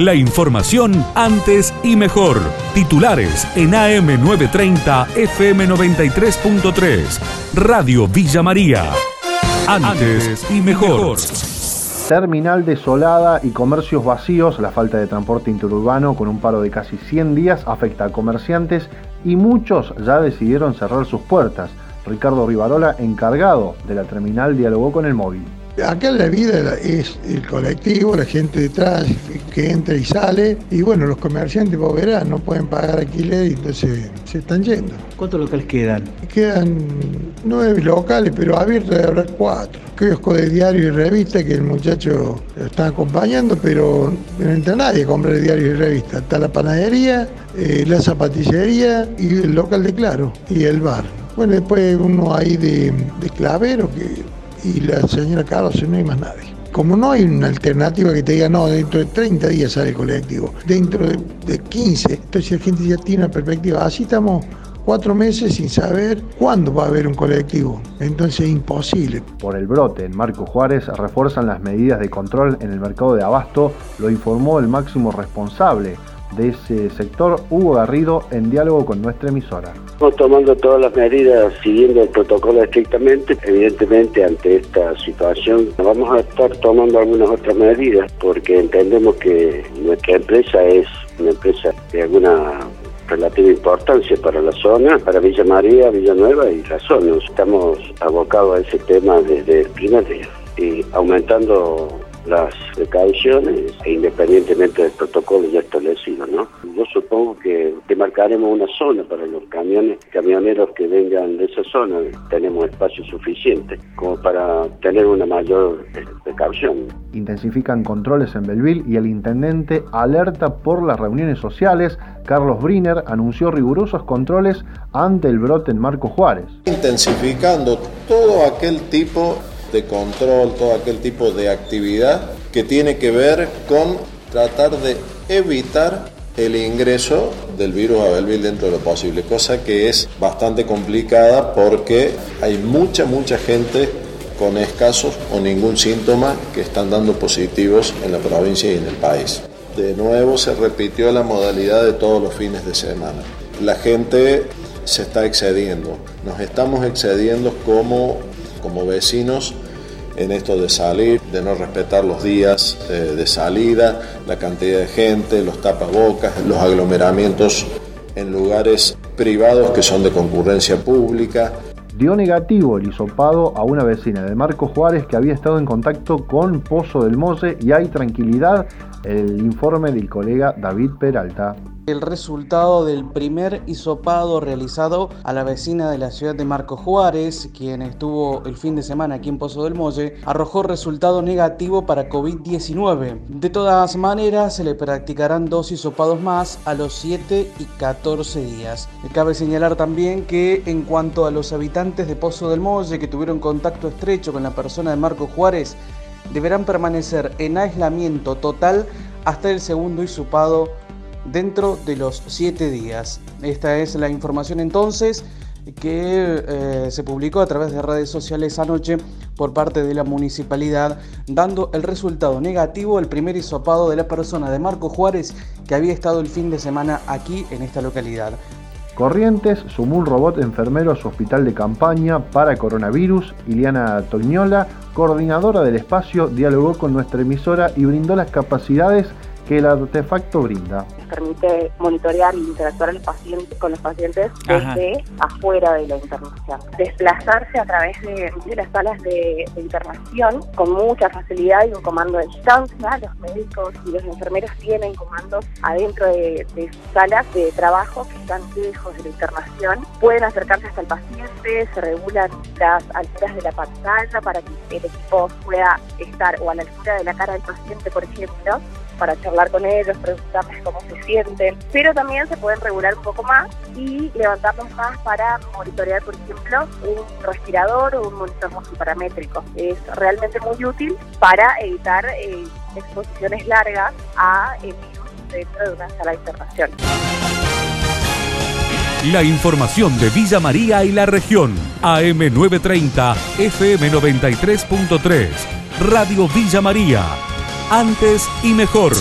La información antes y mejor. Titulares en AM930 FM93.3. Radio Villa María. Antes y mejor. Terminal desolada y comercios vacíos, la falta de transporte interurbano con un paro de casi 100 días afecta a comerciantes y muchos ya decidieron cerrar sus puertas. Ricardo Rivarola, encargado de la terminal, dialogó con el móvil. Acá la vida es el colectivo, la gente detrás que entra y sale. Y bueno, los comerciantes, vos verás, no pueden pagar alquiler y entonces se están yendo. ¿Cuántos locales quedan? Quedan nueve locales, pero abiertos de haber cuatro. Kiosco de diario y revista que el muchacho está acompañando, pero no entra nadie a comprar diario y revista. Está la panadería, eh, la zapatillería y el local de Claro y el bar. Bueno, después uno ahí de, de clavero que y la señora Carlos, no hay más nadie. Como no hay una alternativa que te diga, no, dentro de 30 días sale el colectivo, dentro de, 15, entonces la gente ya tiene una perspectiva. Así estamos cuatro meses sin saber cuándo va a haber un colectivo. Entonces es imposible. Por el brote en Marco Juárez refuerzan las medidas de control en el mercado de abasto, lo informó el máximo responsable de ese sector, Hugo Garrido, en diálogo con nuestra emisora. Estamos tomando todas las medidas siguiendo el protocolo estrictamente. Evidentemente, ante esta situación, vamos a estar tomando algunas otras medidas porque entendemos que nuestra empresa es una empresa de alguna relativa importancia para la zona, para Villa María, Villanueva y la zona. Estamos abocados a ese tema desde el primer día y aumentando las precauciones e independientemente del protocolo ya establecido, ¿no? Yo supongo que demarcaremos una zona para los camiones, camioneros que vengan de esa zona, tenemos espacio suficiente como para tener una mayor eh, precaución. Intensifican controles en Belville y el intendente alerta por las reuniones sociales. Carlos Briner anunció rigurosos controles ante el brote en Marco Juárez. Intensificando todo aquel tipo de control, todo aquel tipo de actividad que tiene que ver con tratar de evitar el ingreso del virus a Belville dentro de lo posible, cosa que es bastante complicada porque hay mucha, mucha gente con escasos o ningún síntoma que están dando positivos en la provincia y en el país. De nuevo se repitió la modalidad de todos los fines de semana. La gente se está excediendo, nos estamos excediendo como como vecinos en esto de salir, de no respetar los días eh, de salida, la cantidad de gente, los tapabocas, los aglomeramientos en lugares privados que son de concurrencia pública. Dio negativo el hisopado a una vecina de Marco Juárez que había estado en contacto con Pozo del Mose y hay tranquilidad. El informe del colega David Peralta el resultado del primer hisopado realizado a la vecina de la ciudad de Marco Juárez, quien estuvo el fin de semana aquí en Pozo del Molle, arrojó resultado negativo para COVID-19. De todas maneras, se le practicarán dos hisopados más a los 7 y 14 días. Cabe señalar también que en cuanto a los habitantes de Pozo del Molle que tuvieron contacto estrecho con la persona de Marco Juárez, deberán permanecer en aislamiento total hasta el segundo hisopado dentro de los siete días. Esta es la información entonces que eh, se publicó a través de redes sociales anoche por parte de la municipalidad, dando el resultado negativo el primer hisopado de la persona de Marco Juárez que había estado el fin de semana aquí en esta localidad. Corrientes sumó un robot enfermero a su hospital de campaña para coronavirus. Iliana Toñola, coordinadora del espacio, dialogó con nuestra emisora y brindó las capacidades que el artefacto brinda. Permite monitorear e interactuar con los pacientes desde afuera de la internación. Desplazarse a través de, las salas de, internación con mucha facilidad y un comando de distancia. Los médicos y los enfermeros tienen comandos adentro de, salas de trabajo que están lejos de la internación. Pueden acercarse hasta el paciente, se regulan las alturas de la pantalla para que el equipo pueda estar o a la altura de la cara del paciente, por ejemplo, para charlar con ellos, preguntarles cómo se sienten, pero también se pueden regular un poco más y levantarlos más para monitorear, por ejemplo, un respirador o un monitor multiparamétrico. Es realmente muy útil para evitar eh, exposiciones largas a el virus dentro de una sala de internación. La información de Villa María y la región. AM930, FM93.3. Radio Villa María antes y mejor.